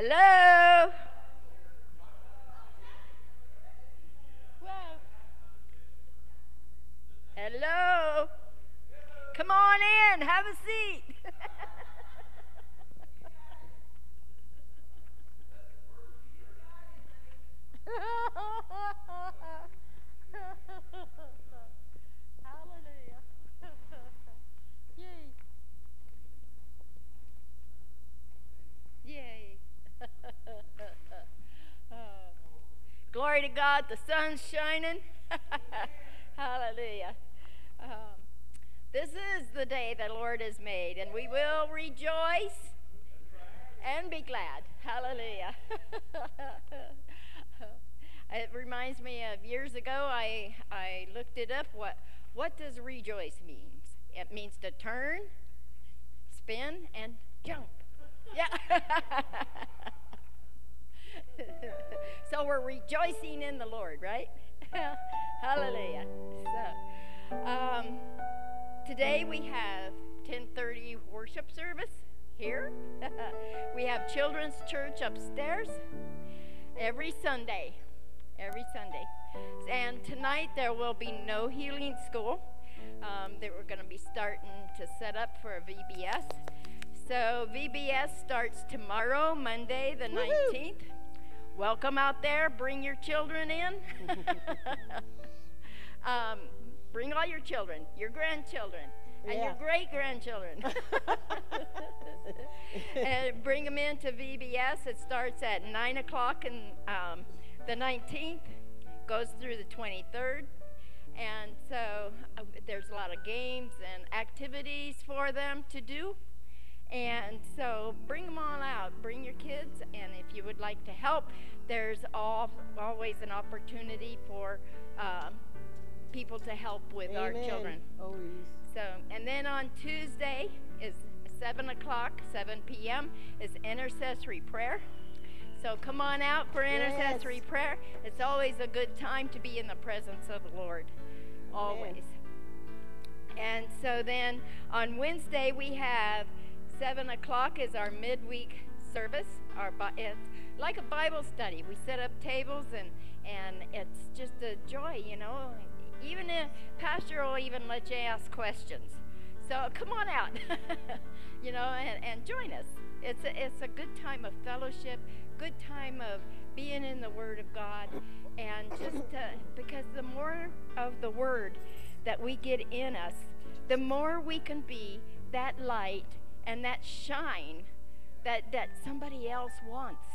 Hello? Hello? Come on in, have a seat. Hallelujah. Yay. Yay. Glory to God, the sun's shining. Hallelujah. Um, this is the day the Lord has made, and we will rejoice and be glad. Hallelujah. it reminds me of years ago, I, I looked it up. What, what does rejoice means? It means to turn, spin, and jump. Yeah. so we're rejoicing in the Lord, right? Hallelujah. So, um, today we have 10:30 worship service here. we have children's church upstairs every Sunday. Every Sunday. And tonight there will be no healing school. Um, that we're going to be starting to set up for a VBS. So VBS starts tomorrow, Monday, the Woohoo! 19th. Welcome out there. Bring your children in. um, bring all your children, your grandchildren, and your great grandchildren. and bring them into VBS. It starts at 9 o'clock and um, the 19th, goes through the 23rd. And so uh, there's a lot of games and activities for them to do. And so bring them all out. Bring your kids. And if you would like to help, there's all, always an opportunity for um, people to help with our children. Always. So, and then on Tuesday is 7 o'clock, 7 p.m. is intercessory prayer. So come on out for intercessory Yes. prayer. It's always a good time to be in the presence of the Lord. Always. And so then on Wednesday we have seven o'clock is our midweek service. Our it's like a Bible study. We set up tables and and it's just a joy, you know. Even a pastor will even let you ask questions. So come on out, you know, and, and join us. It's a, it's a good time of fellowship, good time of being in the Word of God, and just uh, because the more of the Word that we get in us, the more we can be that light and that shine that, that somebody else wants.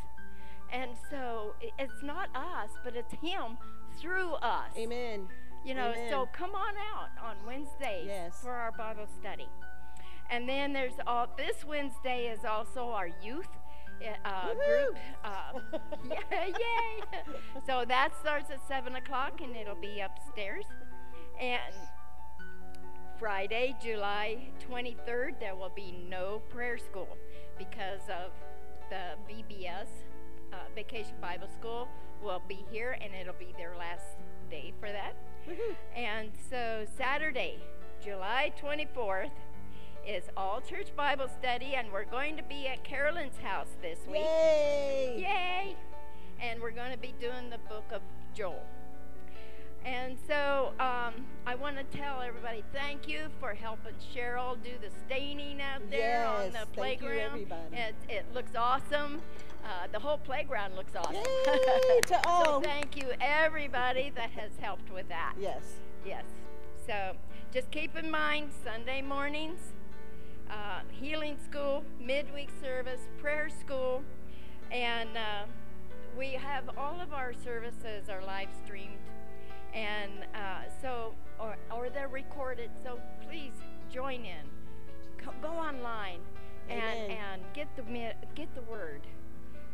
And so it's not us, but it's Him through us. Amen. You know, Amen. so come on out on Wednesdays Yes. for our Bible study. And then there's all this Wednesday is also our youth uh, group. Uh, yeah, yay! So that starts at seven o'clock and it'll be upstairs. And Friday, July 23rd, there will be no prayer school because of the VBS, uh, Vacation Bible School, will be here and it'll be their last day for that. And so Saturday, July 24th, is all church Bible study, and we're going to be at Carolyn's house this week. Yay! Yay! And we're going to be doing the book of Joel. And so um, I want to tell everybody thank you for helping Cheryl do the staining out there on Yes, the thank you, playground. everybody. It, it looks awesome. Uh, the whole playground looks awesome. Yay to so all. thank you everybody that has helped with that. Yes. Yes. So just keep in mind Sunday mornings, uh, healing school, midweek service, prayer school, and uh, we have all of our services are live streamed, and uh, so or or they're recorded. So please join in. Go, go online and Amen. and get the get the word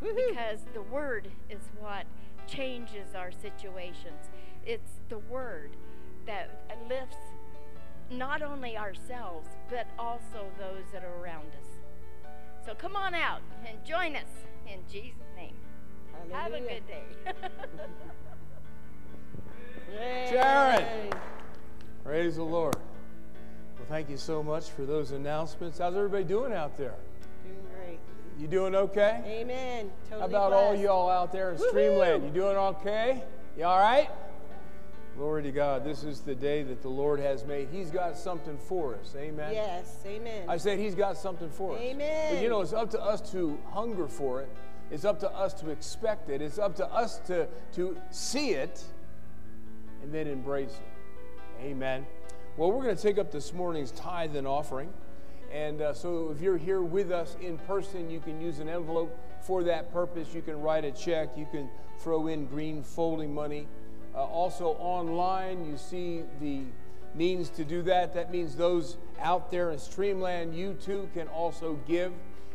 because the word is what changes our situations. It's the word that lifts not only ourselves, but also those that are around us. So come on out and join us in Jesus' name. Have a good day. Yay. Sharon. Praise the Lord. Well, thank you so much for those announcements. How's everybody doing out there? Doing great. You doing okay? Amen. Totally How about all y'all out there in! Streamland? You doing okay? You all right? Glory to God. This is the day that the Lord has made. He's got something for us. Amen. Yes. Amen. I said He's got something for us. Amen. But you know, it's up to us to hunger for it. It's up to us to expect it. It's up to us to, to see it and then embrace it. Amen. Well, we're going to take up this morning's tithe and offering. And uh, so if you're here with us in person, you can use an envelope for that purpose. You can write a check. You can throw in green folding money. Uh, also online, you see the means to do that. That means those out there in Streamland, you too can also give.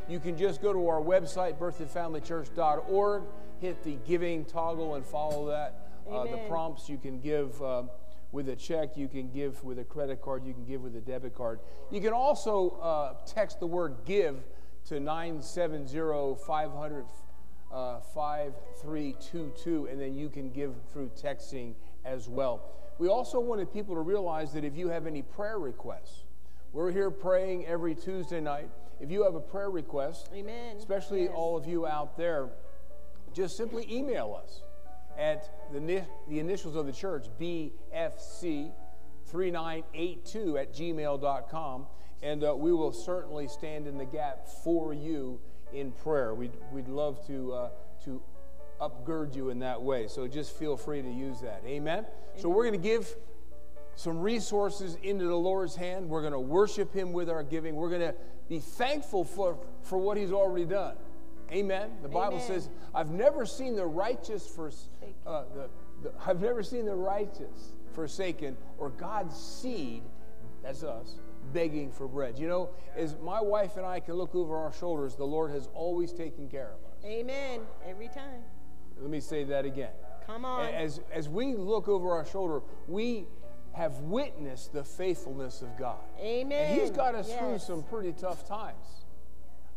You can just go to our website, berthoudfamilychurch.org, hit the giving toggle and follow that. Uh, the prompts you can give uh, with a check, you can give with a credit card, you can give with a debit card. You can also uh, text the word give to 970 500 uh, 5322, and then you can give through texting as well. We also wanted people to realize that if you have any prayer requests, we're here praying every Tuesday night. If you have a prayer request, Amen. especially Yes. all of you out there, just simply email us at the, the initials of the church, BFC3982 at gmail.com, and uh, we will certainly stand in the gap for you in prayer. We'd, we'd love to, uh, to upgird you in that way, so just feel free to use that. Amen? So we're going to give some resources into the Lord's hand. We're going to worship Him with our giving. We're going to be thankful for, for what He's already done. Amen. The Bible Amen. says, "I've never seen the righteous for, uh, the, the, I've never seen the righteous forsaken, or God's seed, that's us, begging for bread." You know, as my wife and I can look over our shoulders, the Lord has always taken care of us. Amen. Every time. Let me say that again. Come on. As, as we look over our shoulder, we have witnessed the faithfulness of God. Amen. And He's got us through some pretty tough times.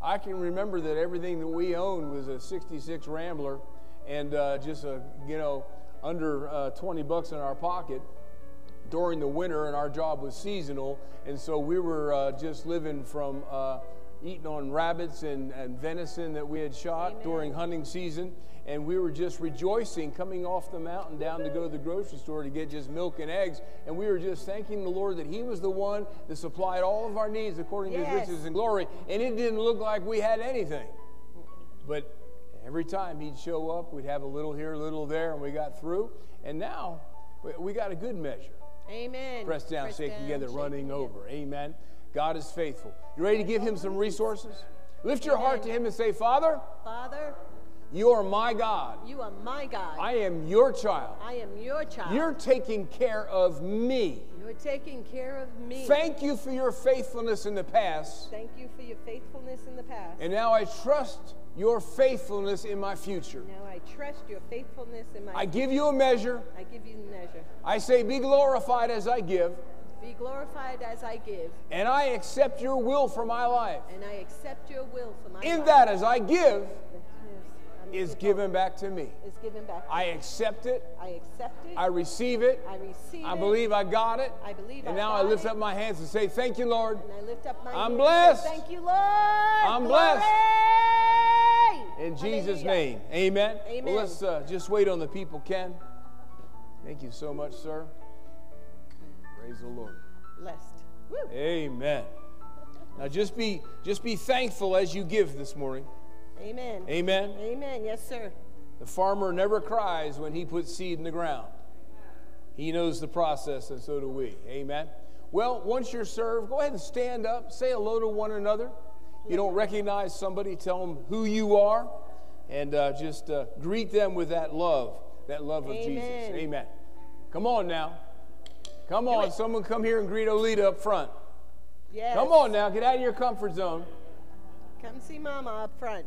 I can remember that everything that we owned was a 66 Rambler and uh, just a, you know, under uh, 20 bucks in our pocket during the winter, and our job was seasonal. And so we were uh, just living from uh, eating on rabbits and, and venison that we had shot Amen. during hunting season. And we were just rejoicing coming off the mountain down to go to the grocery store to get just milk and eggs. And we were just thanking the Lord that He was the one that supplied all of our needs according to His Yes. riches and glory. And it didn't look like we had anything. But every time He'd show up, we'd have a little here, a little there, and we got through. And now we- got a good measure. Amen. Press down, down, together, running together. over. Amen. God is faithful. You ready to give him some resources? Lift your heart to him and say, Father, Father, you are my God. you are my God. I am your child. I am your child. You're taking care of me. You're taking care of me. Thank you for your faithfulness in the past. Thank you for your faithfulness in the past. And now I trust your faithfulness in my future. now I trust your faithfulness in my I give you a measure. I give you measure. I say, be glorified as I give. Be glorified as I give, And I accept your will for my life. and I accept your will for my In life. that, as I give, is given back to me. is given back. to I accept it. I accept it. I receive it. I receive I believe I got it. I believe it. And now I lift up my hands and say, Thank you, Lord. And I lift up my I'm blessed. Thank you, Lord. I'm blessed. In Jesus' name. Amen. Amen. Well, let's uh, just wait on the people, Ken. Thank you so much, sir. Praise the Lord. Blessed. Woo. Amen. Now just be just be thankful as you give this morning. Amen. Amen. Amen. Yes, sir. The farmer never cries when he puts seed in the ground. He knows the process, and so do we. Amen. Well, once you're served, go ahead and stand up, say hello to one another. If you don't recognize somebody, tell them who you are, and uh, just uh, greet them with that love, that love of Jesus. Amen. Amen. Come on now. Come on, someone come here and greet Olita up front. Yes. Come on now, get out of your comfort zone. Come see Mama up front.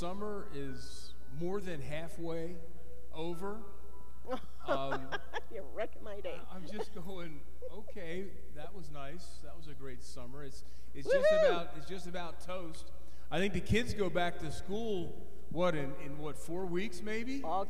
summer is more than halfway over? Um, You're wrecking my day. I'm just going, okay, that was nice. That was a great summer. It's it's just about it's just about toast. I think the kids go back to school what in, in what four weeks maybe? Aug-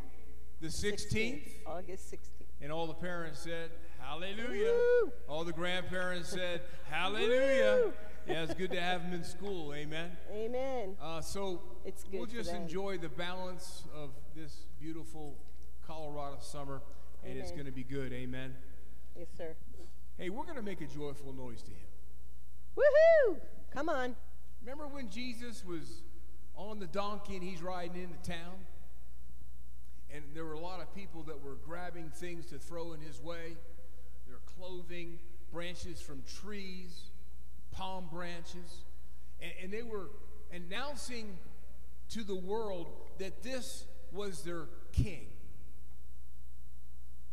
The 16th? August 16th. And all the parents said, Hallelujah. Woo! All the grandparents said, Hallelujah. Woo! Yeah, it's good to have them in school. Amen. Amen. Uh, so It's good we'll just enjoy the balance of this beautiful Colorado summer, and it's going to be good. Amen. Yes, sir. Hey, we're going to make a joyful noise to Him. Woohoo! Come on. Remember when Jesus was on the donkey and he's riding into town? And there were a lot of people that were grabbing things to throw in his way. Their clothing, branches from trees, palm branches. And, and they were announcing to the world that this was their king.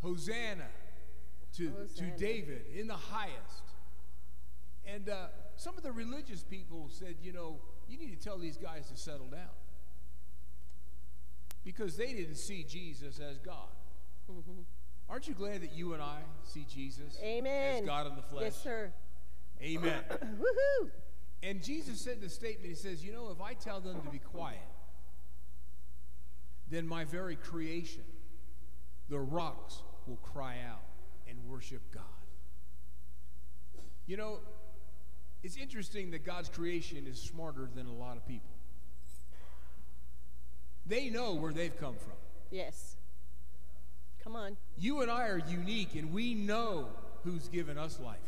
Hosanna to, to David in the highest. And uh, some of the religious people said, you know, you need to tell these guys to settle down. Because they didn't see Jesus as God. Aren't you glad that you and I see Jesus Amen. as God in the flesh? Yes, sir. Amen. Woohoo! and Jesus said the statement, He says, You know, if I tell them to be quiet, then my very creation, the rocks, will cry out and worship God. You know, it's interesting that God's creation is smarter than a lot of people. They know where they've come from. Yes. Come on. You and I are unique, and we know who's given us life.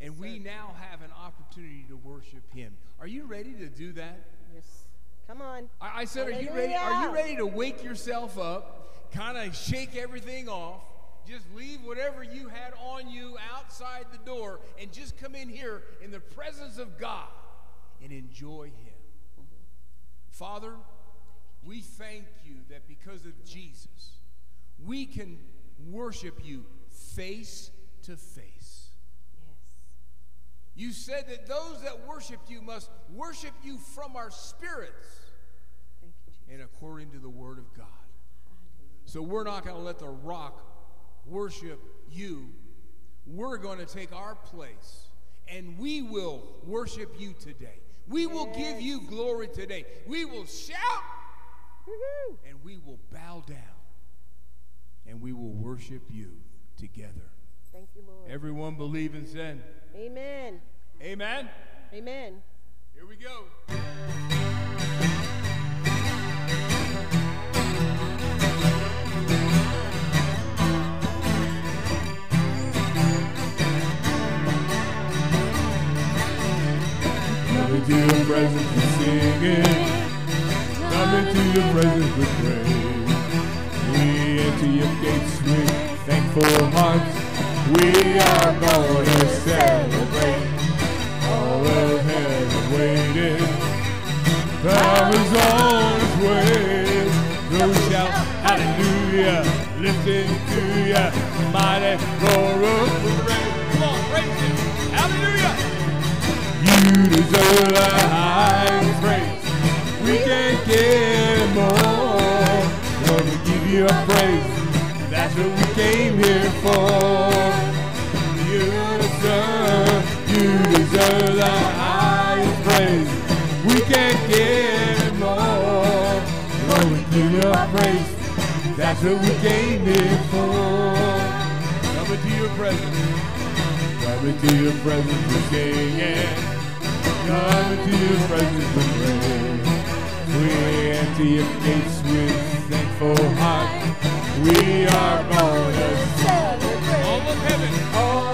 And we now have an opportunity to worship Him. Are you ready to do that? Yes. Come on. I, I said, are you ready? Are you ready to wake yourself up, kind of shake everything off, just leave whatever you had on you outside the door, and just come in here in the presence of God and enjoy Him? Father, we thank you that because of Jesus, we can worship you face to face. Yes. You said that those that worship you must worship you from our spirits Thank you, Jesus. and according to the word of God. So we're not going to let the rock worship you. We're going to take our place and we will worship you today. We will give you glory today. We will shout Woohoo. and we will bow down and we will worship you together. Thank you, Lord. Everyone believe and send. Amen. Amen. Amen. Here we go. Come into your presence with singing. Come into your presence with praise. We enter your gates with thankful hearts. We are going to celebrate. All of heaven waiting. Time is on its way. Go shout hallelujah, listen to ya, mighty roar of the. Come on, praise him. Hallelujah. You deserve the highest praise. We can't get more. Lord, we give you a praise. That's what we came here for. Deserve the praise. We can't get more. Lord, we give praise. That's what we came here for. Coming to your presence. Coming to your presence with singing. Coming to your presence with praise. We enter your gates with thankful heart. We are to Celebrate all of heaven. all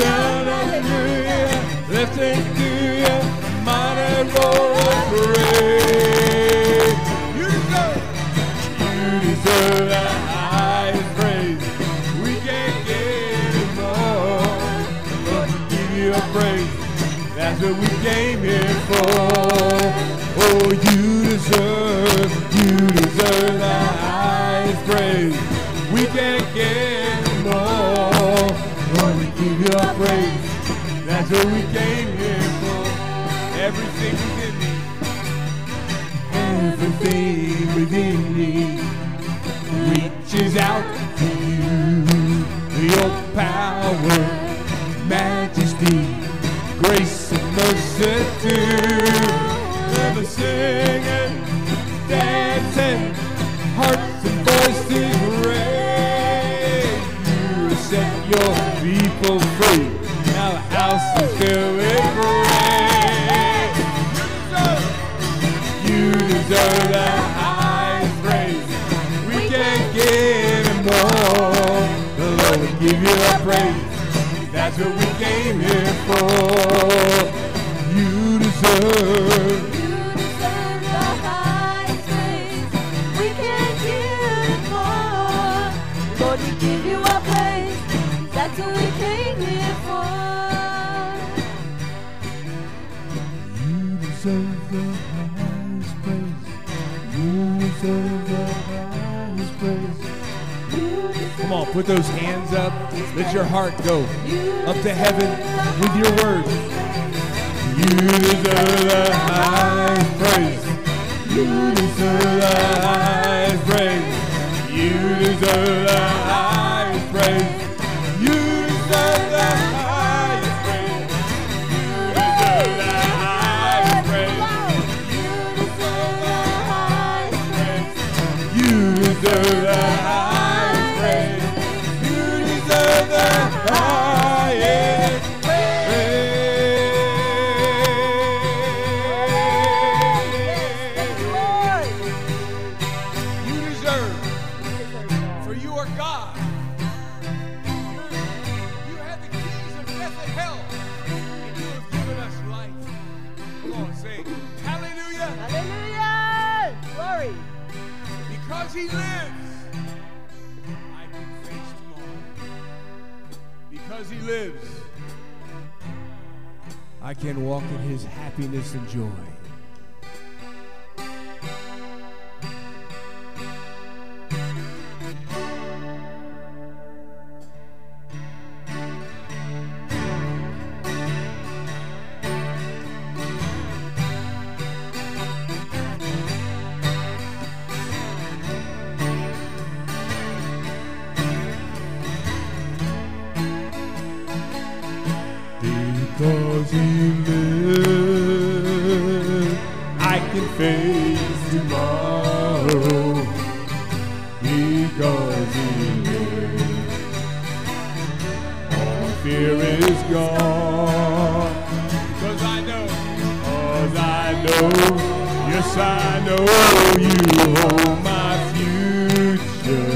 shout hallelujah. Let's sing to you. Mighty of praise. You deserve. You deserve the highest praise. We can't get it more. Lord, we give you a praise. That's what we came here for. Oh, you deserve, you deserve the highest praise. What we came here for. Everything within me. Everything within me reaches out to you. Your power, majesty, grace and mercy too. Deserve the highest praise. We can't get it more. The Lord will give you a praise. That's what we came here for. You deserve Come on, put those hands up. Let your heart go up to heaven with your words. You deserve the highest praise. You deserve the highest praise. You deserve the highest praise. I can walk in his happiness and joy. Fear is gone. Because I know, because I know, yes I know you hold my future.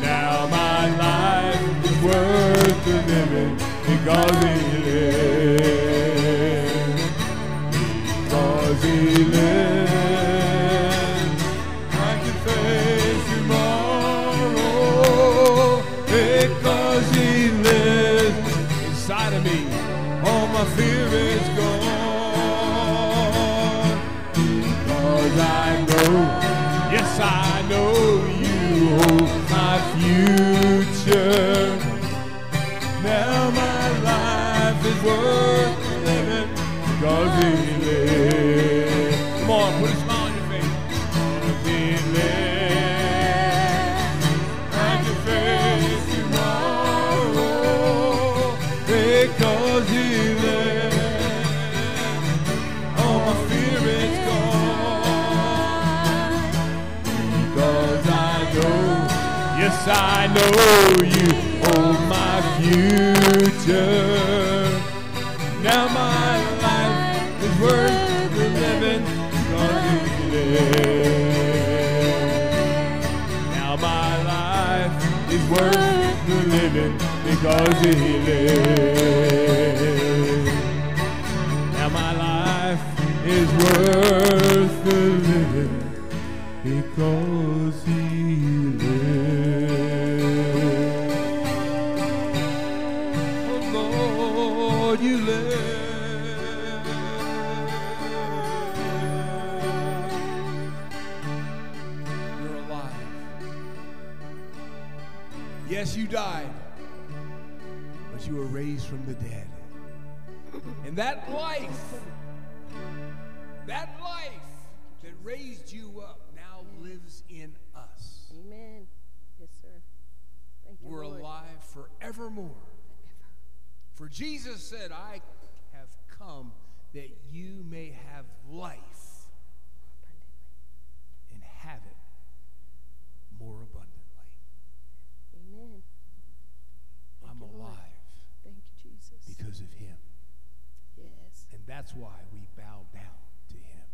Now my life is worth the living because he You my future. Now my life is worth the living because he lives. Now my life is worth the living because. Now my life is worth that life, that life that raised you up now lives in us. Amen. Yes, sir. Thank you, We're Lord. alive forevermore. For Jesus said, I have come that you may have life and have it more abundantly. Amen. I'm you, Lord. alive Thank you, Jesus. because of him. And that's why we bow down to him.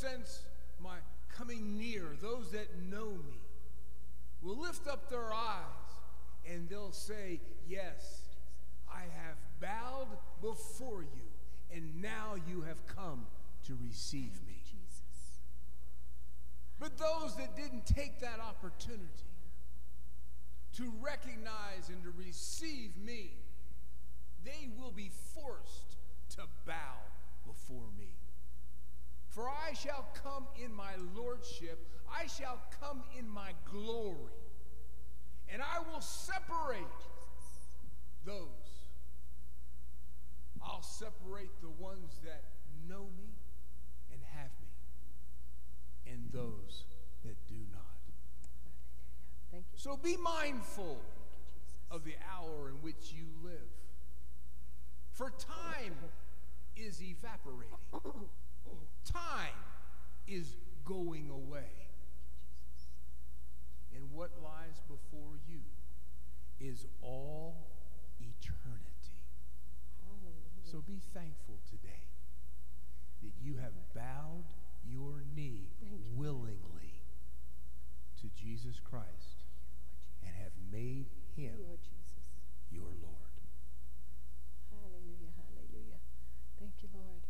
Sense my coming near, those that know me, will lift up their eyes and they'll say, Yes, I have bowed before you, and now you have come to receive me. Jesus. But those that didn't take that opportunity to recognize and to receive me, they will be forced to bow. For I shall come in my lordship, I shall come in my glory, and I will separate those. I'll separate the ones that know me and have me, and those that do not. Thank you. So be mindful of the hour in which you live. For time is evaporating, time is going away. And what lies before you is all eternity. Hallelujah. So be thankful today that you have bowed your knee willingly to Jesus Christ and have made him your Lord. Hallelujah, hallelujah. Thank you, Lord.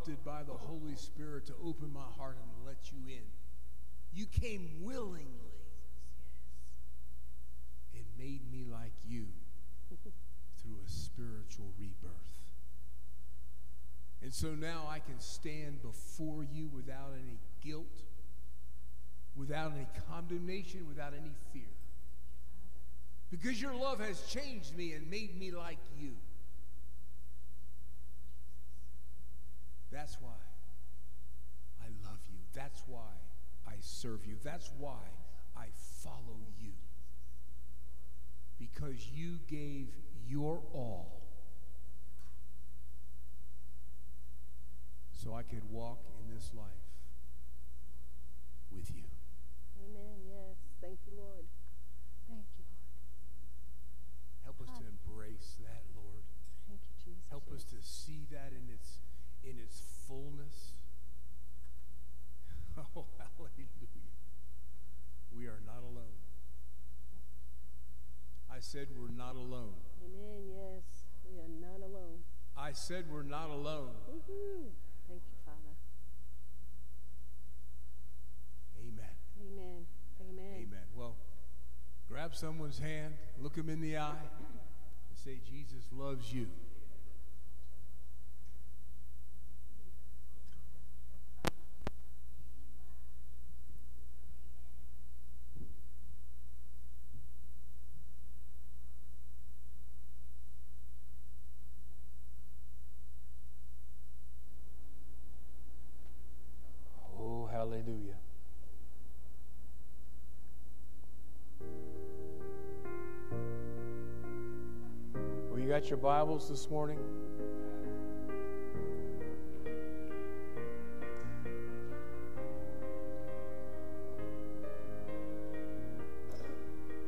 Prompted by the Holy Spirit to open my heart and let you in, you came willingly and made me like you through a spiritual rebirth. And so now I can stand before you without any guilt, without any condemnation, without any fear. Because your love has changed me and made me like you. That's why I love you. That's why I serve you. That's why I follow you. Because you gave your all so I could walk in this life with you. Amen. Yes. Thank you, Lord. Thank you, Lord. Help us to embrace that, Lord. Thank you, Jesus. Help us to see that in its in its fullness. Oh, hallelujah. We are not alone. I said we're not alone. Amen. Yes. We are not alone. I said we're not alone. Woohoo. Thank you, Father. Amen. Amen. Amen. Amen. Well, grab someone's hand, look them in the eye, and say, Jesus loves you. Got your Bibles this morning?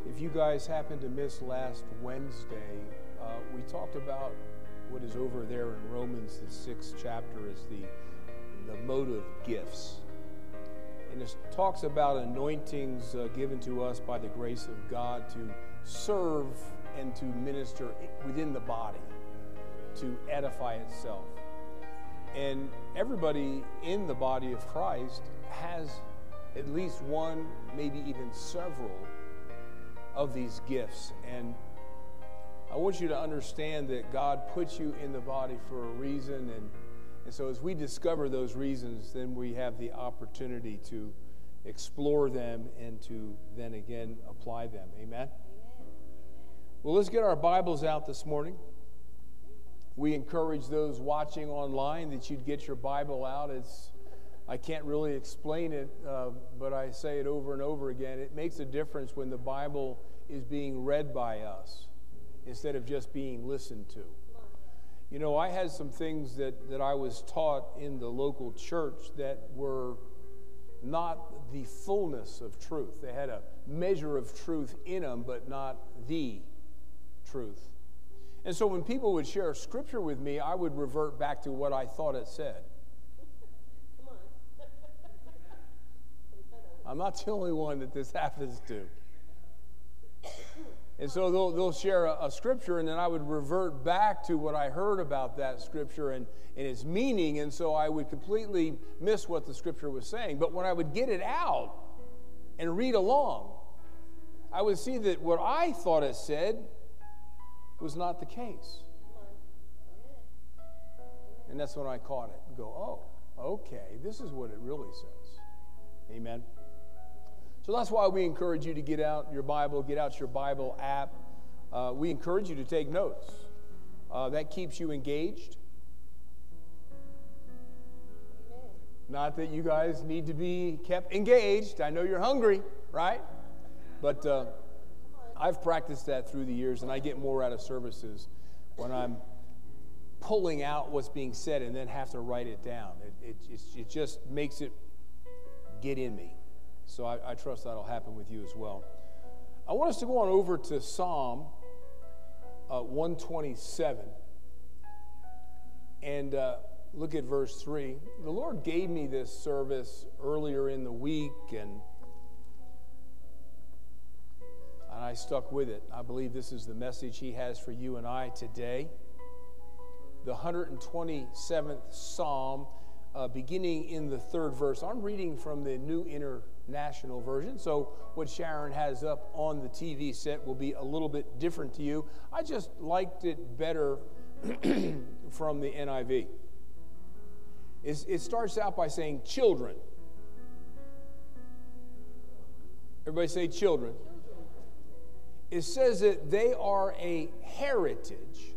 If you guys happened to miss last Wednesday, uh, we talked about what is over there in Romans, the sixth chapter, is the, the motive gifts. And it talks about anointings uh, given to us by the grace of God to serve and to minister within the body, to edify itself. And everybody in the body of Christ has at least one, maybe even several of these gifts. And I want you to understand that God puts you in the body for a reason. And, and so as we discover those reasons, then we have the opportunity to explore them and to then again apply them. Amen? Well, let's get our Bibles out this morning. We encourage those watching online that you'd get your Bible out. It's I can't really explain it, uh, but I say it over and over again. It makes a difference when the Bible is being read by us instead of just being listened to. You know, I had some things that, that I was taught in the local church that were not the fullness of truth. They had a measure of truth in them, but not the truth. And so when people would share scripture with me, I would revert back to what I thought it said. I'm not the only one that this happens to. And so they'll, they'll share a, a, scripture, and then I would revert back to what I heard about that scripture and, and its meaning. And so I would completely miss what the scripture was saying. But when I would get it out and read along, I would see that what I thought it said was not the case. And that's when I caught it and go, oh, okay, this is what it really says. Amen. So that's why we encourage you to get out your Bible, get out your Bible app. Uh, we encourage you to take notes. Uh, that keeps you engaged. Not that you guys need to be kept engaged. I know you're hungry, right? But uh, I've practiced that through the years, and I get more out of services when I'm pulling out what's being said and then have to write it down. It, it, it just makes it get in me. So I, I trust that'll happen with you as well. I want us to go on over to Psalm uh, 127 and uh, look at verse 3. The Lord gave me this service earlier in the week, and, and I stuck with it. I believe this is the message He has for you and I today. The 127th Psalm, uh, beginning in the third verse. I'm reading from the New International version. So, what Sharon has up on the TV set will be a little bit different to you. I just liked it better from the NIV. It's, it starts out by saying children. Everybody say children. It says that they are a heritage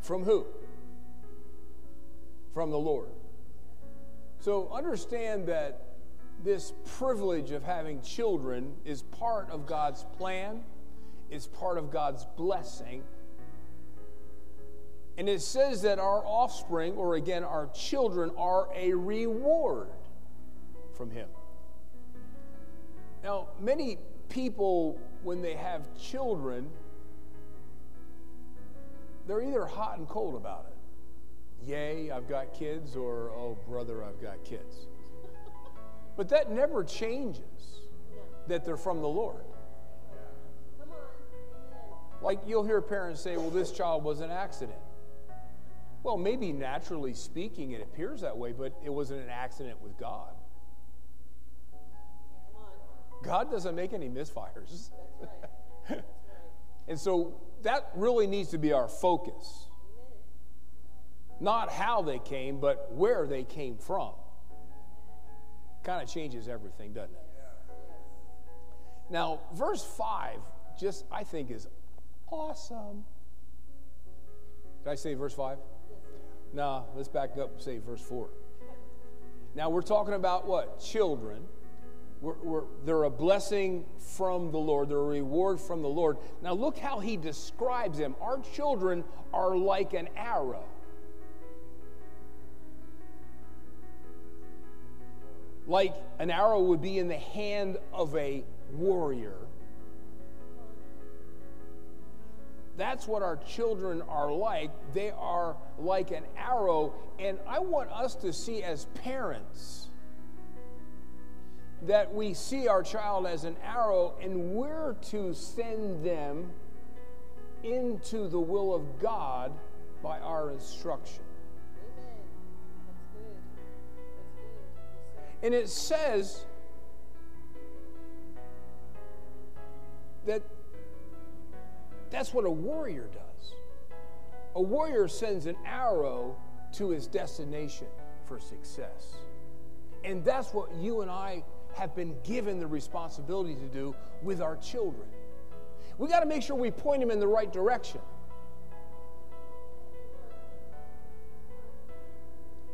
from who? From the Lord. So understand that this privilege of having children is part of God's plan, is part of God's blessing. And it says that our offspring, or again, our children, are a reward from Him. Now, many people, when they have children, they're either hot and cold about it. Yay, I've got kids, or oh, brother, I've got kids. But that never changes that they're from the Lord. Like you'll hear parents say, well, this child was an accident. Well, maybe naturally speaking, it appears that way, but it wasn't an accident with God. God doesn't make any misfires. and so that really needs to be our focus. Not how they came, but where they came from kind of changes everything, doesn't it? Now, verse 5 just, I think, is awesome. Did I say verse 5? No, let's back up and say verse 4. Now, we're talking about what? Children. We're, we're, they're a blessing from the Lord, they're a reward from the Lord. Now, look how he describes them. Our children are like an arrow. like an arrow would be in the hand of a warrior. That's what our children are like. They are like an arrow. And I want us to see as parents that we see our child as an arrow and we're to send them into the will of God by our instruction. And it says that that's what a warrior does. A warrior sends an arrow to his destination for success. And that's what you and I have been given the responsibility to do with our children. We got to make sure we point them in the right direction.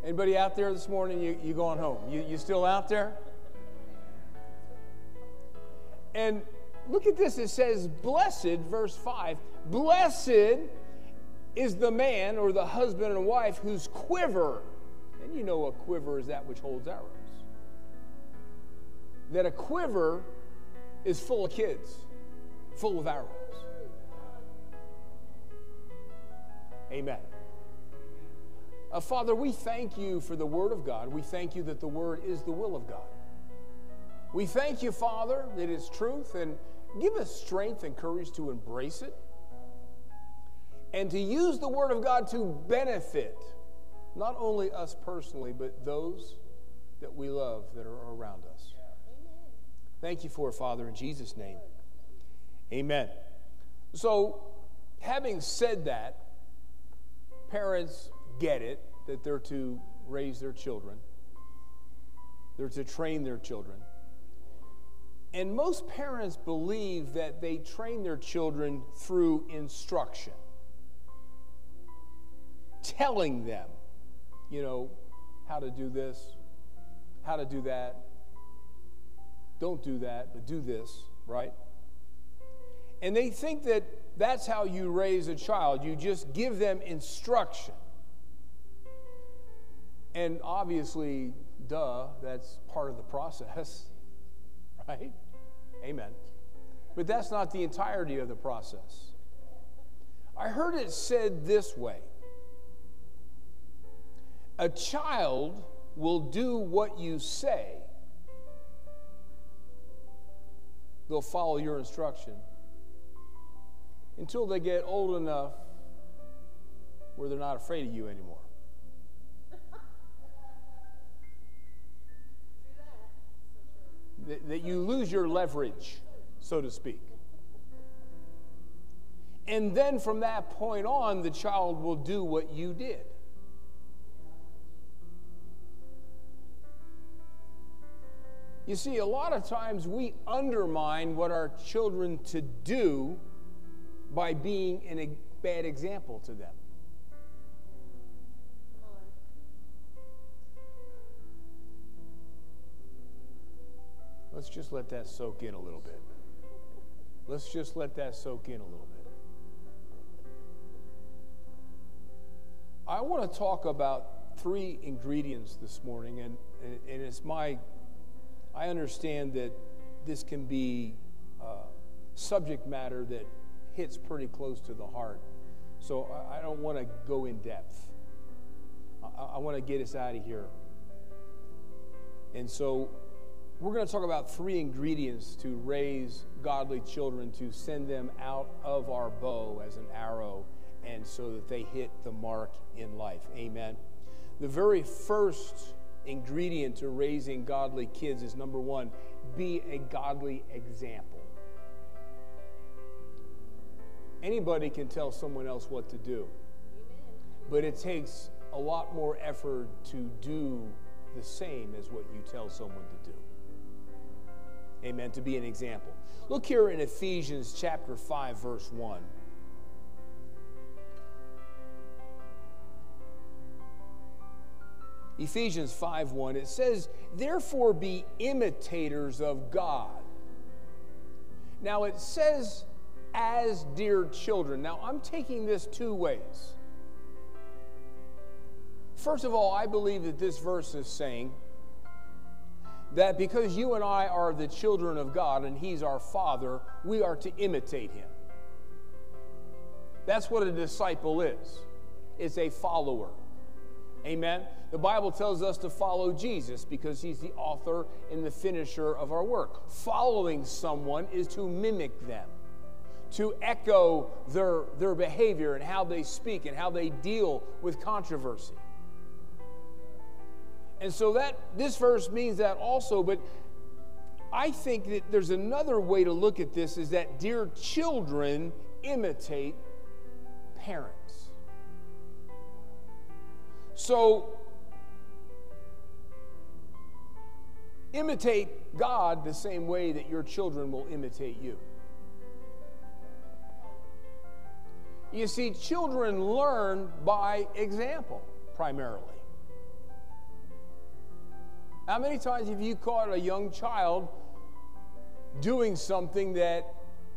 Anybody out there this morning? You, you going home? You, you still out there? And look at this. It says, Blessed, verse 5, blessed is the man or the husband and wife whose quiver, and you know a quiver is that which holds arrows, that a quiver is full of kids, full of arrows. Amen. Uh, Father, we thank you for the Word of God. We thank you that the Word is the will of God. We thank you, Father, that it's truth, and give us strength and courage to embrace it and to use the Word of God to benefit not only us personally, but those that we love that are around us. Thank you for it, Father, in Jesus' name. Amen. So, having said that, parents get it that they're to raise their children, they're to train their children. And most parents believe that they train their children through instruction, telling them, you know, how to do this, how to do that. Don't do that, but do this, right? And they think that that's how you raise a child. You just give them instruction. And obviously, duh, that's part of the process, right? Amen. But that's not the entirety of the process. I heard it said this way A child will do what you say, they'll follow your instruction until they get old enough where they're not afraid of you anymore. that, that you lose your leverage, so to speak. And then from that point on, the child will do what you did. You see, a lot of times we undermine what our children to do by being a bad example to them. Let's just let that soak in a little bit. Let's just let that soak in a little bit. I want to talk about three ingredients this morning, and, and it's my, I understand that this can be uh, subject matter that hits pretty close to the heart. So I, I don't want to go in depth. I, I want to get us out of here. And so we're going to talk about three ingredients to raise godly children, to send them out of our bow as an arrow, and so that they hit the mark in life. Amen. The very first ingredient to raising godly kids is number one, be a godly example. Anybody can tell someone else what to do, but it takes a lot more effort to do the same as what you tell someone to do. Amen. To be an example. Look here in Ephesians chapter 5, verse 1. Ephesians 5 1, it says, Therefore be imitators of God. Now it says, as dear children. Now I'm taking this two ways. First of all, I believe that this verse is saying that because you and I are the children of God and He's our Father, we are to imitate Him. That's what a disciple is it's a follower. Amen. The Bible tells us to follow Jesus because he's the author and the finisher of our work. Following someone is to mimic them, to echo their, their behavior and how they speak and how they deal with controversy. And so that this verse means that also, but I think that there's another way to look at this is that dear children imitate parents. So imitate God the same way that your children will imitate you. You see, children learn by example primarily. How many times have you caught a young child doing something that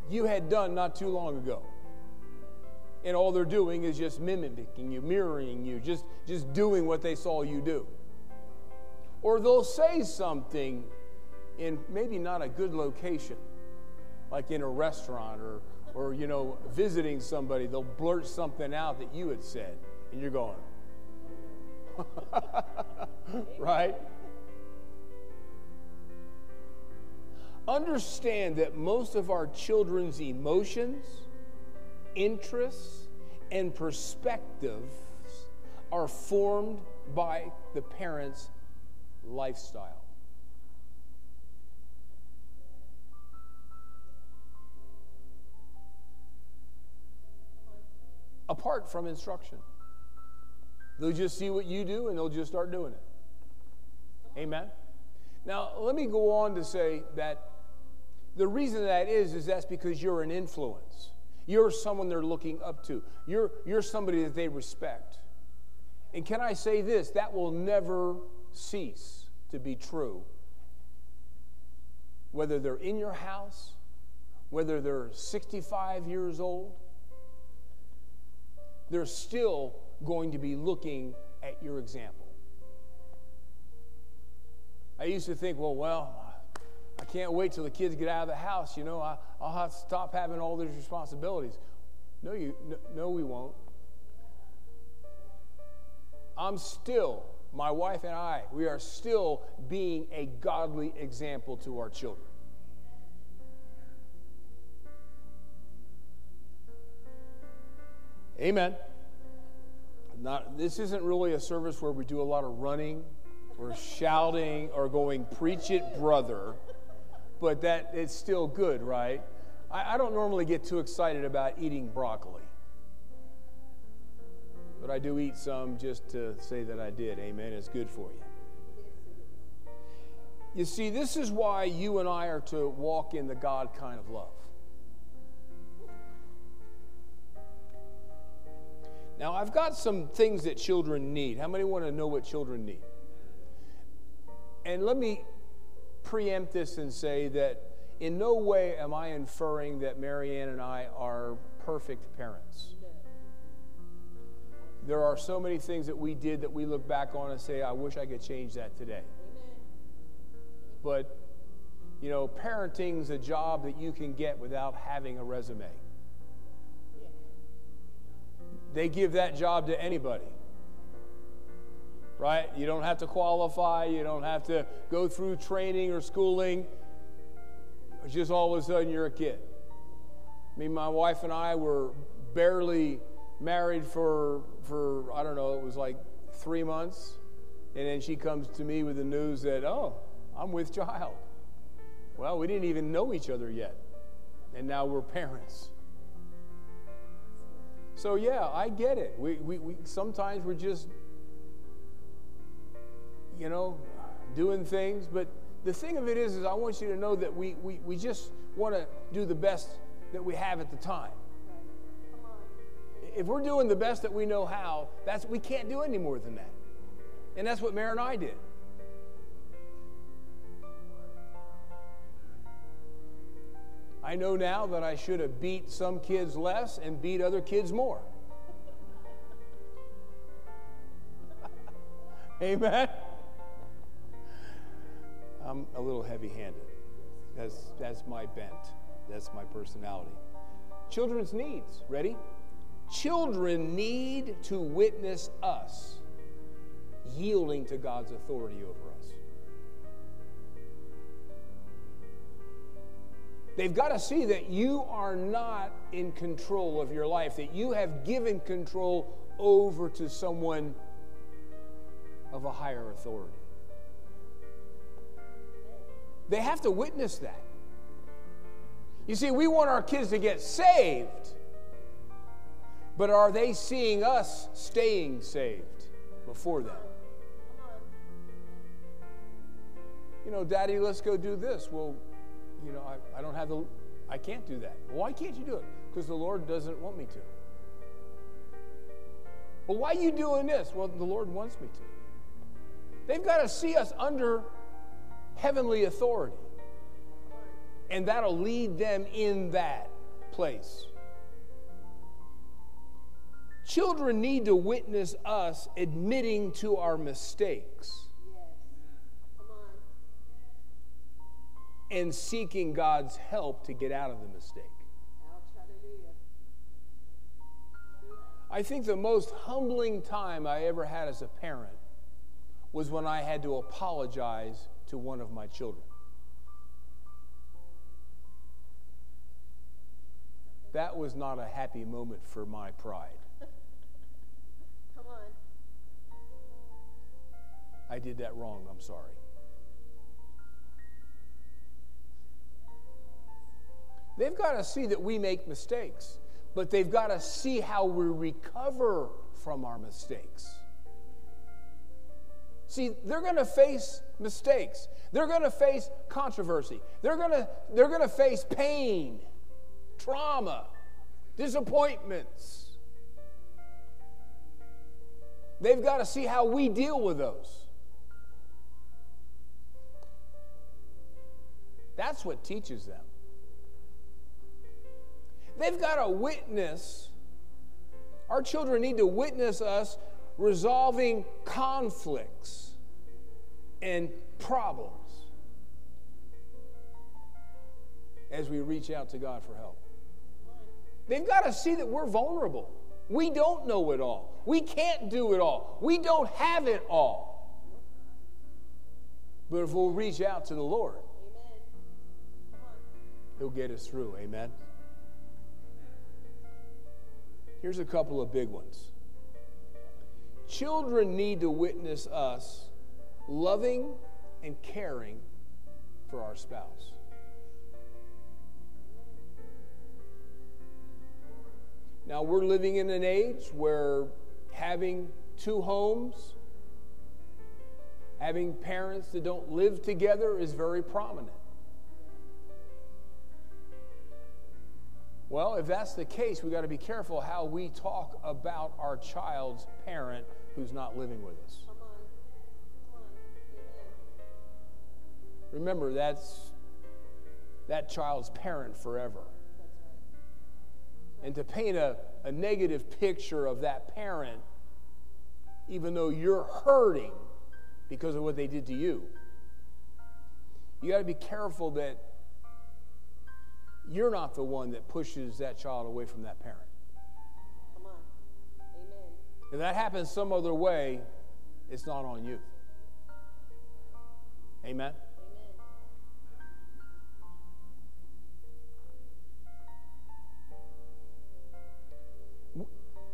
you had done not too long ago? And all they're doing is just mimicking you, mirroring you, just, just doing what they saw you do. Or they'll say something in maybe not a good location, like in a restaurant or, or you know, visiting somebody. They'll blurt something out that you had said, and you're going, right? understand that most of our children's emotions, interests, and perspectives are formed by the parents' lifestyle. Apart from instruction, they'll just see what you do and they'll just start doing it. Amen. Now, let me go on to say that the reason that is, is that's because you're an influence. You're someone they're looking up to. You're, you're somebody that they respect. And can I say this? That will never cease to be true. Whether they're in your house, whether they're 65 years old, they're still going to be looking at your example. I used to think, well, well, I can't wait till the kids get out of the house. You know, I, will have to stop having all these responsibilities. No, you, no, no, we won't. I'm still, my wife and I, we are still being a godly example to our children. Amen. Not, this isn't really a service where we do a lot of running or shouting or going, preach it, brother. But that it's still good, right? I, I don't normally get too excited about eating broccoli. But I do eat some just to say that I did. Amen. It's good for you. You see, this is why you and I are to walk in the God kind of love. Now, I've got some things that children need. How many want to know what children need? And let me preempt this and say that in no way am I inferring that Marianne and I are perfect parents. There are so many things that we did that we look back on and say, I wish I could change that today. But, you know, parenting's a job that you can get without having a resume. They give that job to anybody. Right? You don't have to qualify, you don't have to go through training or schooling. It's just all of a sudden you're a kid. I mean, my wife and I were barely married for, for I don't know, it was like three months. And then she comes to me with the news that, oh, I'm with child. Well, we didn't even know each other yet. And now we're parents. So yeah, I get it. We, we, we sometimes we're just, you know, doing things. But the thing of it is, is I want you to know that we, we, we just want to do the best that we have at the time. If we're doing the best that we know how, that's we can't do any more than that. And that's what Mary and I did. I know now that I should have beat some kids less and beat other kids more. Amen. I'm a little heavy handed. That's, that's my bent, that's my personality. Children's needs. Ready? Children need to witness us yielding to God's authority over us. They've got to see that you are not in control of your life, that you have given control over to someone of a higher authority. They have to witness that. You see, we want our kids to get saved, but are they seeing us staying saved before them? You know, Daddy, let's go do this. Well, you know, I, I don't have the, I can't do that. Why can't you do it? Because the Lord doesn't want me to. Well, why are you doing this? Well, the Lord wants me to. They've got to see us under heavenly authority. And that'll lead them in that place. Children need to witness us admitting to our mistakes and seeking God's help to get out of the mistake. I think the most humbling time I ever had as a parent was when I had to apologize to one of my children. That was not a happy moment for my pride. Come on. I did that wrong. I'm sorry. They've got to see that we make mistakes, but they've got to see how we recover from our mistakes. See, they're going to face mistakes. They're going to face controversy. They're going to they're going to face pain, trauma, disappointments. They've got to see how we deal with those. That's what teaches them. They've got to witness. Our children need to witness us resolving conflicts and problems as we reach out to God for help. They've got to see that we're vulnerable. We don't know it all. We can't do it all. We don't have it all. But if we'll reach out to the Lord, He'll get us through. Amen. Here's a couple of big ones. Children need to witness us loving and caring for our spouse. Now, we're living in an age where having two homes, having parents that don't live together is very prominent. Well, if that's the case, we got to be careful how we talk about our child's parent who's not living with us. Come on. Come on. Remember, that's that child's parent forever. And to paint a, a negative picture of that parent, even though you're hurting because of what they did to you, you got to be careful that you're not the one that pushes that child away from that parent. Come on. Amen. If that happens some other way, it's not on you. Amen? Amen.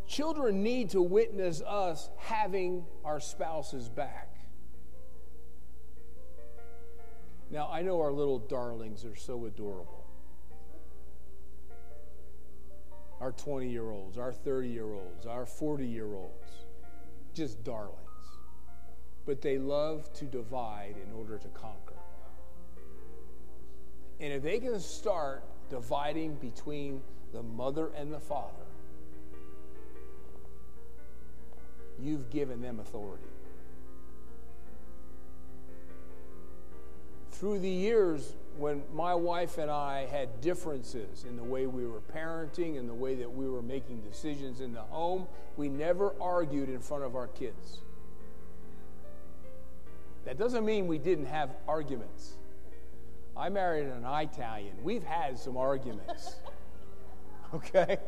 Children need to witness us having our spouses back. Now, I know our little darlings are so adorable. Our 20 year olds, our 30 year olds, our 40 year olds, just darlings. But they love to divide in order to conquer. And if they can start dividing between the mother and the father, you've given them authority. Through the years, when my wife and I had differences in the way we were parenting and the way that we were making decisions in the home, we never argued in front of our kids. That doesn't mean we didn't have arguments. I married an Italian. We've had some arguments. Okay?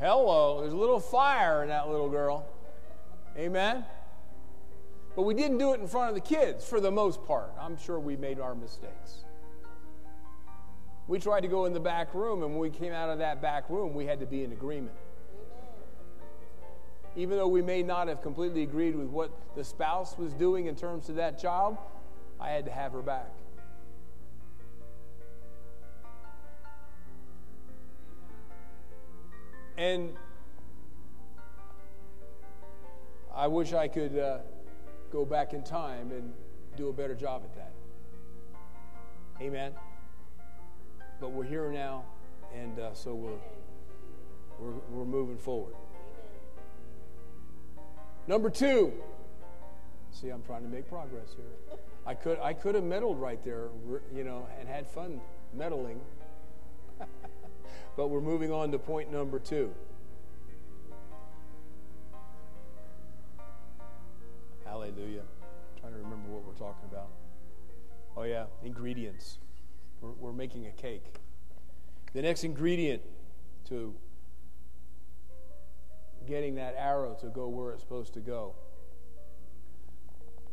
Hello, there's a little fire in that little girl. Amen? But we didn't do it in front of the kids for the most part. I'm sure we made our mistakes. We tried to go in the back room, and when we came out of that back room, we had to be in agreement. Even though we may not have completely agreed with what the spouse was doing in terms of that child, I had to have her back. And I wish I could uh, go back in time and do a better job at that. Amen. But we're here now, and uh, so we're, we're, we're moving forward. Number two. See, I'm trying to make progress here. I could I could have meddled right there, you know, and had fun meddling. but we're moving on to point number two. Hallelujah. I'm trying to remember what we're talking about. Oh, yeah, ingredients. We're, we're making a cake. The next ingredient to getting that arrow to go where it's supposed to go.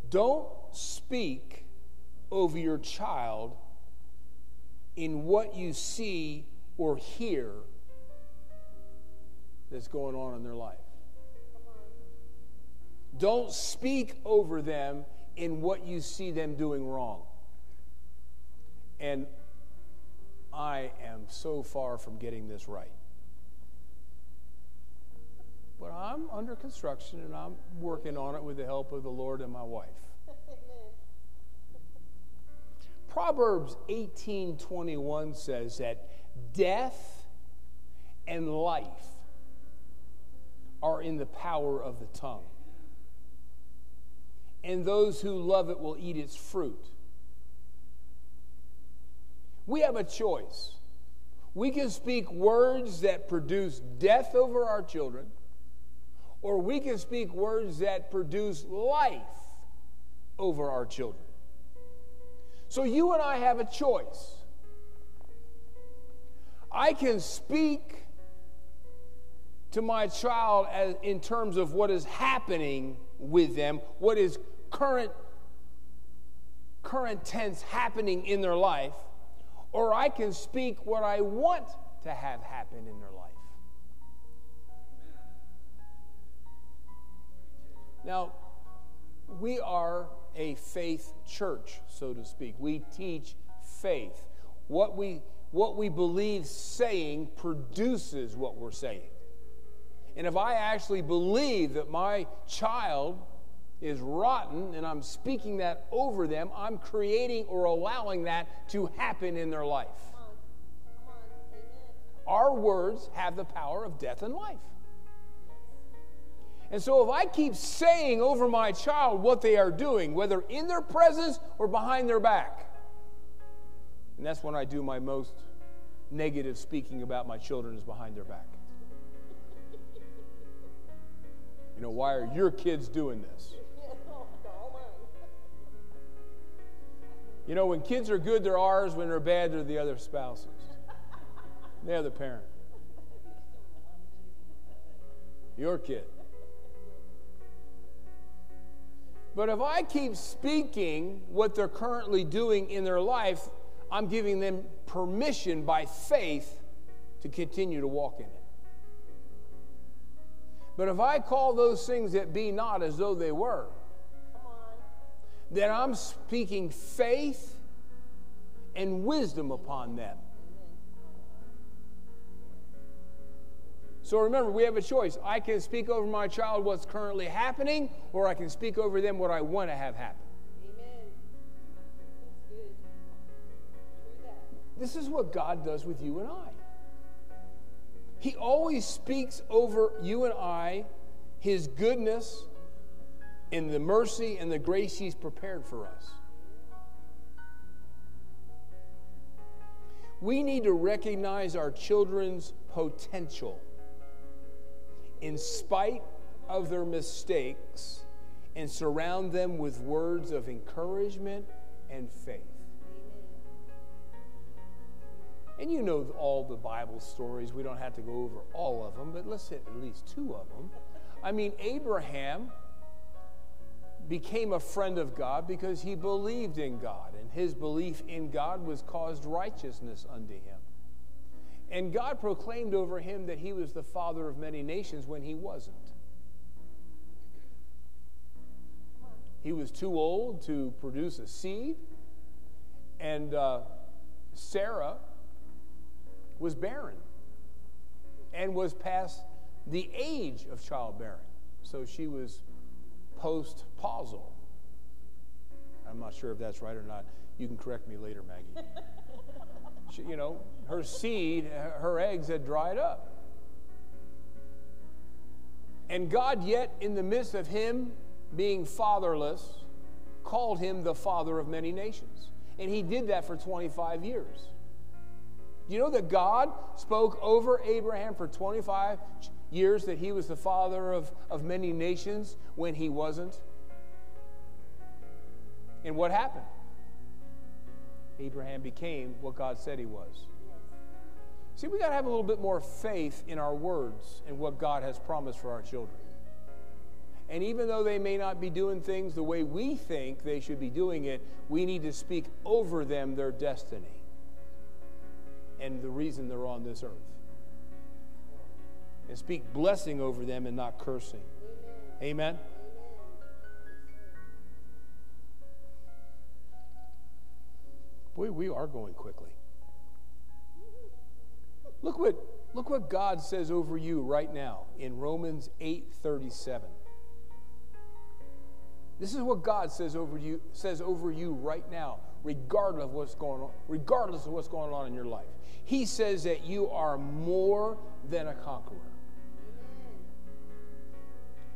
Don't speak over your child in what you see or hear that's going on in their life. Don't speak over them in what you see them doing wrong. And I am so far from getting this right. But I'm under construction and I'm working on it with the help of the Lord and my wife. Proverbs 18:21 says that death and life are in the power of the tongue. And those who love it will eat its fruit. We have a choice. We can speak words that produce death over our children, or we can speak words that produce life over our children. So you and I have a choice. I can speak to my child as, in terms of what is happening with them, what is current current tense happening in their life, or I can speak what I want to have happen in their life. Now, we are a faith church, so to speak. We teach faith. What we, what we believe saying produces what we're saying. And if I actually believe that my child is rotten and I'm speaking that over them, I'm creating or allowing that to happen in their life. Our words have the power of death and life. And so, if I keep saying over my child what they are doing, whether in their presence or behind their back, and that's when I do my most negative speaking about my children is behind their back. You know, why are your kids doing this? You know, when kids are good, they're ours. When they're bad, they're the other spouses. They're the parent. Your kid. But if I keep speaking what they're currently doing in their life, I'm giving them permission by faith to continue to walk in it. But if I call those things that be not as though they were, then I'm speaking faith and wisdom upon them. So remember, we have a choice. I can speak over my child what's currently happening, or I can speak over them what I want to have happen. Amen. That. This is what God does with you and I. He always speaks over you and I His goodness and the mercy and the grace He's prepared for us. We need to recognize our children's potential in spite of their mistakes and surround them with words of encouragement and faith. And you know all the Bible stories. We don't have to go over all of them, but let's hit at least two of them. I mean, Abraham became a friend of God because he believed in God, and his belief in God was caused righteousness unto him. And God proclaimed over him that he was the father of many nations when he wasn't. He was too old to produce a seed, and uh, Sarah was barren and was past the age of childbearing. So she was postpausal. I'm not sure if that's right or not. You can correct me later, Maggie. she, you know, her seed, her eggs had dried up. And God, yet in the midst of him being fatherless, called him the father of many nations. And he did that for 25 years. You know that God spoke over Abraham for 25 years that he was the father of, of many nations when he wasn't? And what happened? Abraham became what God said he was. See, we got to have a little bit more faith in our words and what God has promised for our children. And even though they may not be doing things the way we think they should be doing it, we need to speak over them their destiny and the reason they're on this earth. And speak blessing over them and not cursing. Amen. Boy, we are going quickly. Look what, look what God says over you right now in Romans 8:37. This is what God says over you says over you right now, regardless of what's going on, regardless of what's going on in your life. He says that you are more than a conqueror.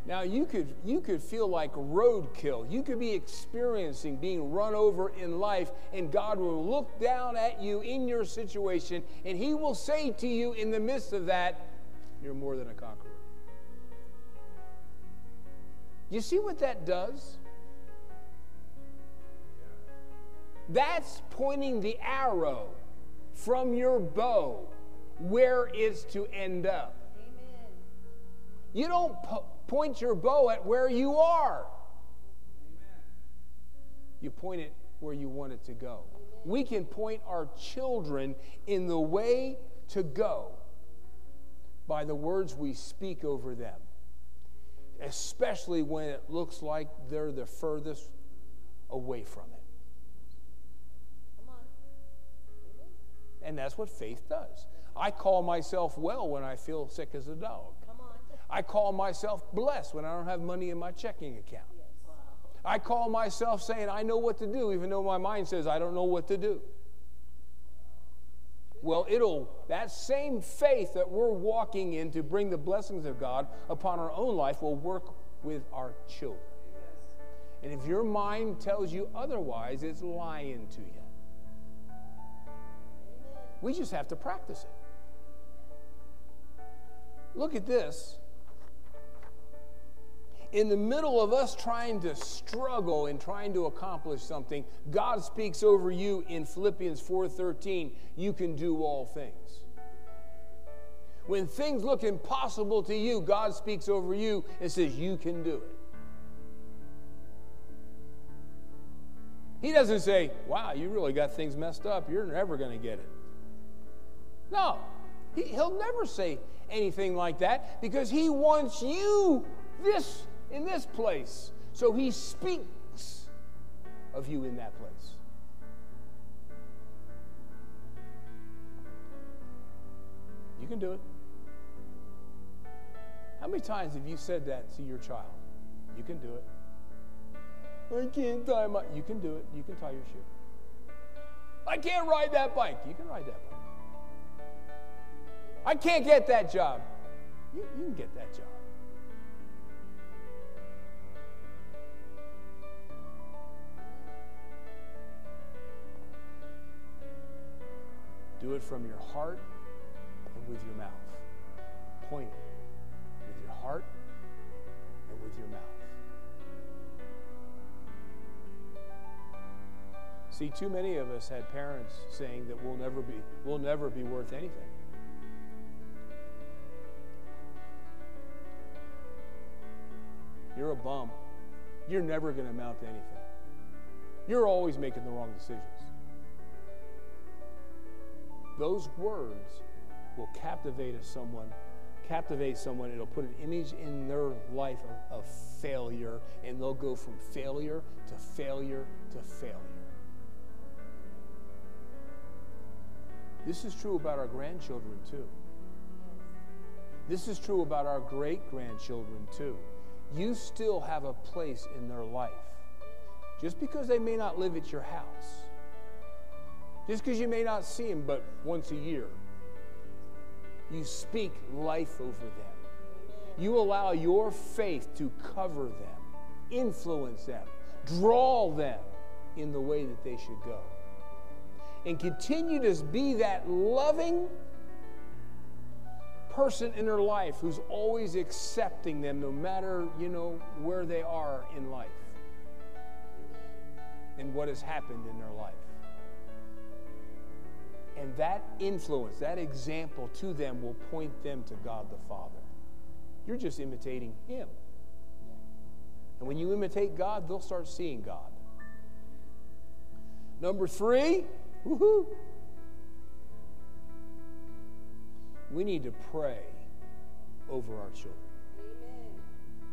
Now you could you could feel like roadkill. You could be experiencing being run over in life, and God will look down at you in your situation, and He will say to you in the midst of that, "You're more than a conqueror." You see what that does? That's pointing the arrow from your bow where it's to end up. You don't po- point your bow at where you are. You point it where you want it to go. We can point our children in the way to go by the words we speak over them, especially when it looks like they're the furthest away from it. And that's what faith does. I call myself well when I feel sick as a dog. I call myself blessed when I don't have money in my checking account. I call myself saying I know what to do, even though my mind says I don't know what to do. Well, it'll, that same faith that we're walking in to bring the blessings of God upon our own life will work with our children. And if your mind tells you otherwise, it's lying to you. We just have to practice it. Look at this. In the middle of us trying to struggle and trying to accomplish something, God speaks over you in Philippians 4:13, you can do all things. When things look impossible to you, God speaks over you and says you can do it. He doesn't say, "Wow, you really got things messed up. You're never going to get it." No, he, he'll never say anything like that because he wants you this in this place. So he speaks of you in that place. You can do it. How many times have you said that to your child? You can do it. I can't tie my. You can do it. You can tie your shoe. I can't ride that bike. You can ride that bike. I can't get that job. You, you can get that job. Do it from your heart and with your mouth. Point it with your heart and with your mouth. See, too many of us had parents saying that we'll never be, we'll never be worth anything. You're a bum. You're never going to amount to anything. You're always making the wrong decisions. Those words will captivate someone, captivate someone. It'll put an image in their life of, of failure, and they'll go from failure to failure to failure. This is true about our grandchildren, too. This is true about our great grandchildren, too. You still have a place in their life. Just because they may not live at your house, just because you may not see them but once a year, you speak life over them. You allow your faith to cover them, influence them, draw them in the way that they should go. And continue to be that loving person in their life who's always accepting them no matter, you know, where they are in life and what has happened in their life. And that influence, that example to them will point them to God the Father. You're just imitating Him. And when you imitate God, they'll start seeing God. Number three, woohoo, we need to pray over our children. Amen.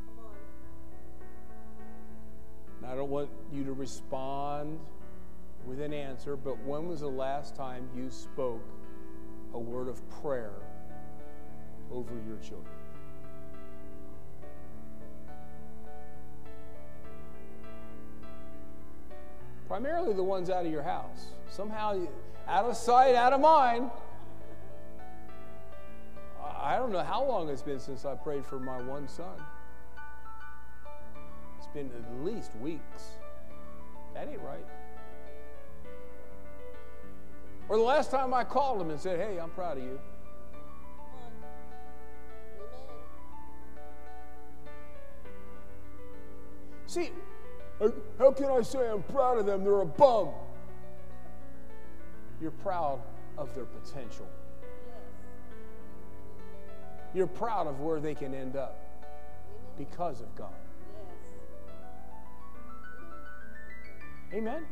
Come on. And I don't want you to respond with an answer, but when was the last time you spoke a word of prayer over your children? Primarily the ones out of your house. Somehow, you- out of sight, out of mind. I don't know how long it's been since I prayed for my one son. It's been at least weeks. That ain't right. Or the last time I called him and said, Hey, I'm proud of you. See, how- how can I say I'm proud of them? They're a bum. You're proud of their potential. You're proud of where they can end up because of God. Amen.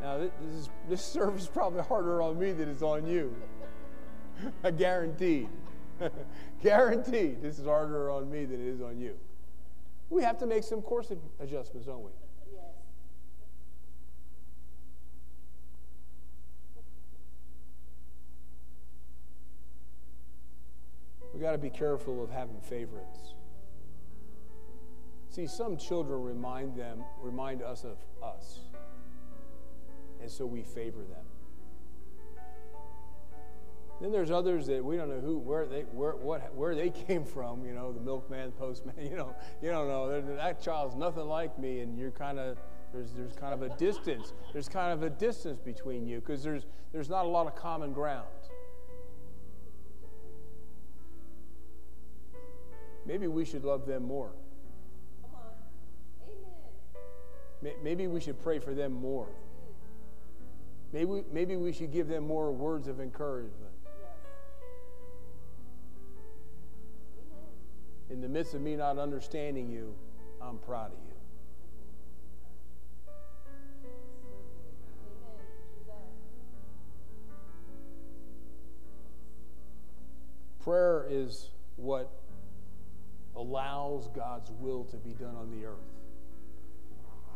Now this is this service is probably harder on me than it's on you. I guaranteed. guaranteed this is harder on me than it is on you. We have to make some course adjustments, don't we? Yes. We got to be careful of having favorites. See, some children remind them, remind us of us, and so we favor them. Then there's others that we don't know who, where they, where, what, where they came from. You know, the milkman, postman. You know, you don't know. That child's nothing like me, and you're kind of there's there's kind of a distance. There's kind of a distance between you because there's there's not a lot of common ground. Maybe we should love them more. Come on. Amen. Maybe we should pray for them more. Maybe, maybe we should give them more words of encouragement. In the midst of me not understanding you, I'm proud of you. Prayer is what allows God's will to be done on the earth.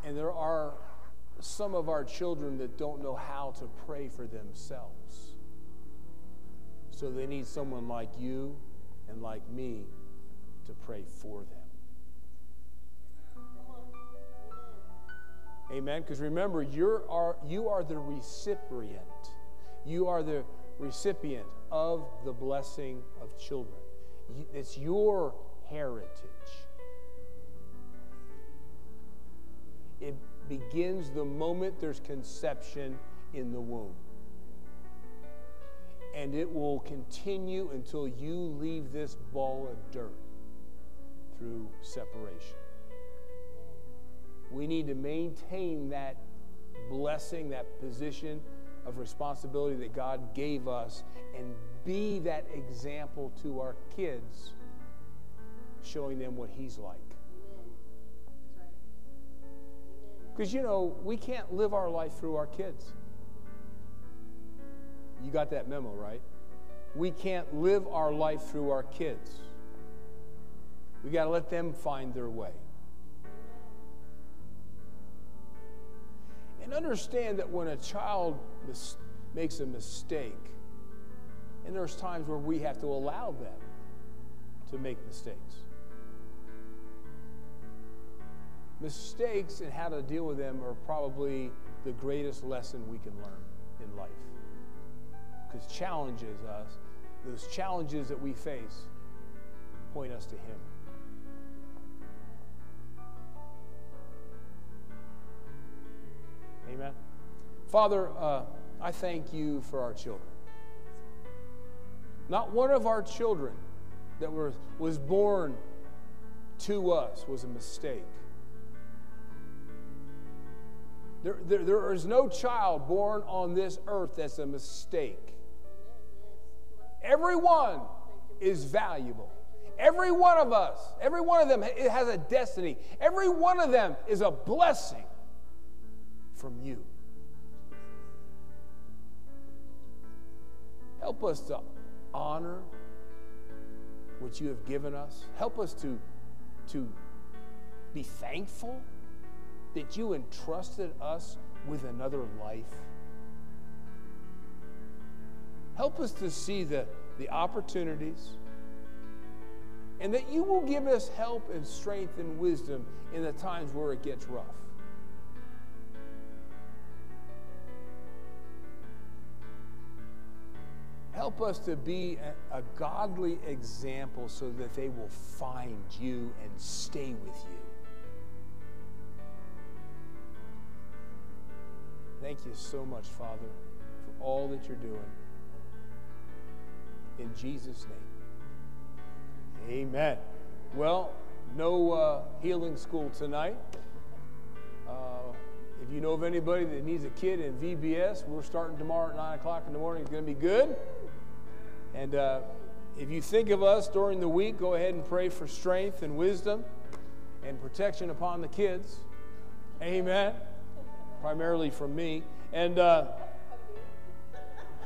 And there are some of our children that don't know how to pray for themselves. So they need someone like you and like me to pray for them. Amen. Because remember, you're are, you are the recipient. You are the recipient of the blessing of children. It's your heritage. It begins the moment there's conception in the womb. And it will continue until you leave this ball of dirt through separation. We need to maintain that blessing, that position of responsibility that God gave us, and be that example to our kids, showing them what He's like. Because, you know, we can't live our life through our kids. You got that memo, right? We can't live our life through our kids. We got to let them find their way. And understand that when a child mis- makes a mistake, and there's times where we have to allow them to make mistakes. Mistakes and how to deal with them are probably the greatest lesson we can learn in life. Because challenges us, those challenges that we face point us to Him. Amen. Father, uh, I thank you for our children. Not one of our children that were, was born to us was a mistake. There, there, there is no child born on this earth that's a mistake. Everyone is valuable. Every one of us, every one of them has a destiny. Every one of them is a blessing from you. Help us to honor what you have given us. Help us to, to be thankful that you entrusted us with another life. Help us to see the, the opportunities and that you will give us help and strength and wisdom in the times where it gets rough. Help us to be a, a, godly example so that they will find you and stay with you. Thank you so much, Father, for all that you're doing. In Jesus' name. Amen. Well, no uh, healing school tonight. Uh, if you know of anybody that needs a kid in VBS, we're starting tomorrow at 9 o'clock in the morning. It's going to be good. And uh, if you think of us during the week, go ahead and pray for strength and wisdom and protection upon the kids. Amen. Primarily from me. And uh,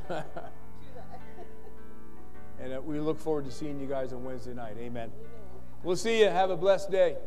and uh, we look forward to seeing you guys on Wednesday night. Amen. We'll see you. Have a blessed day.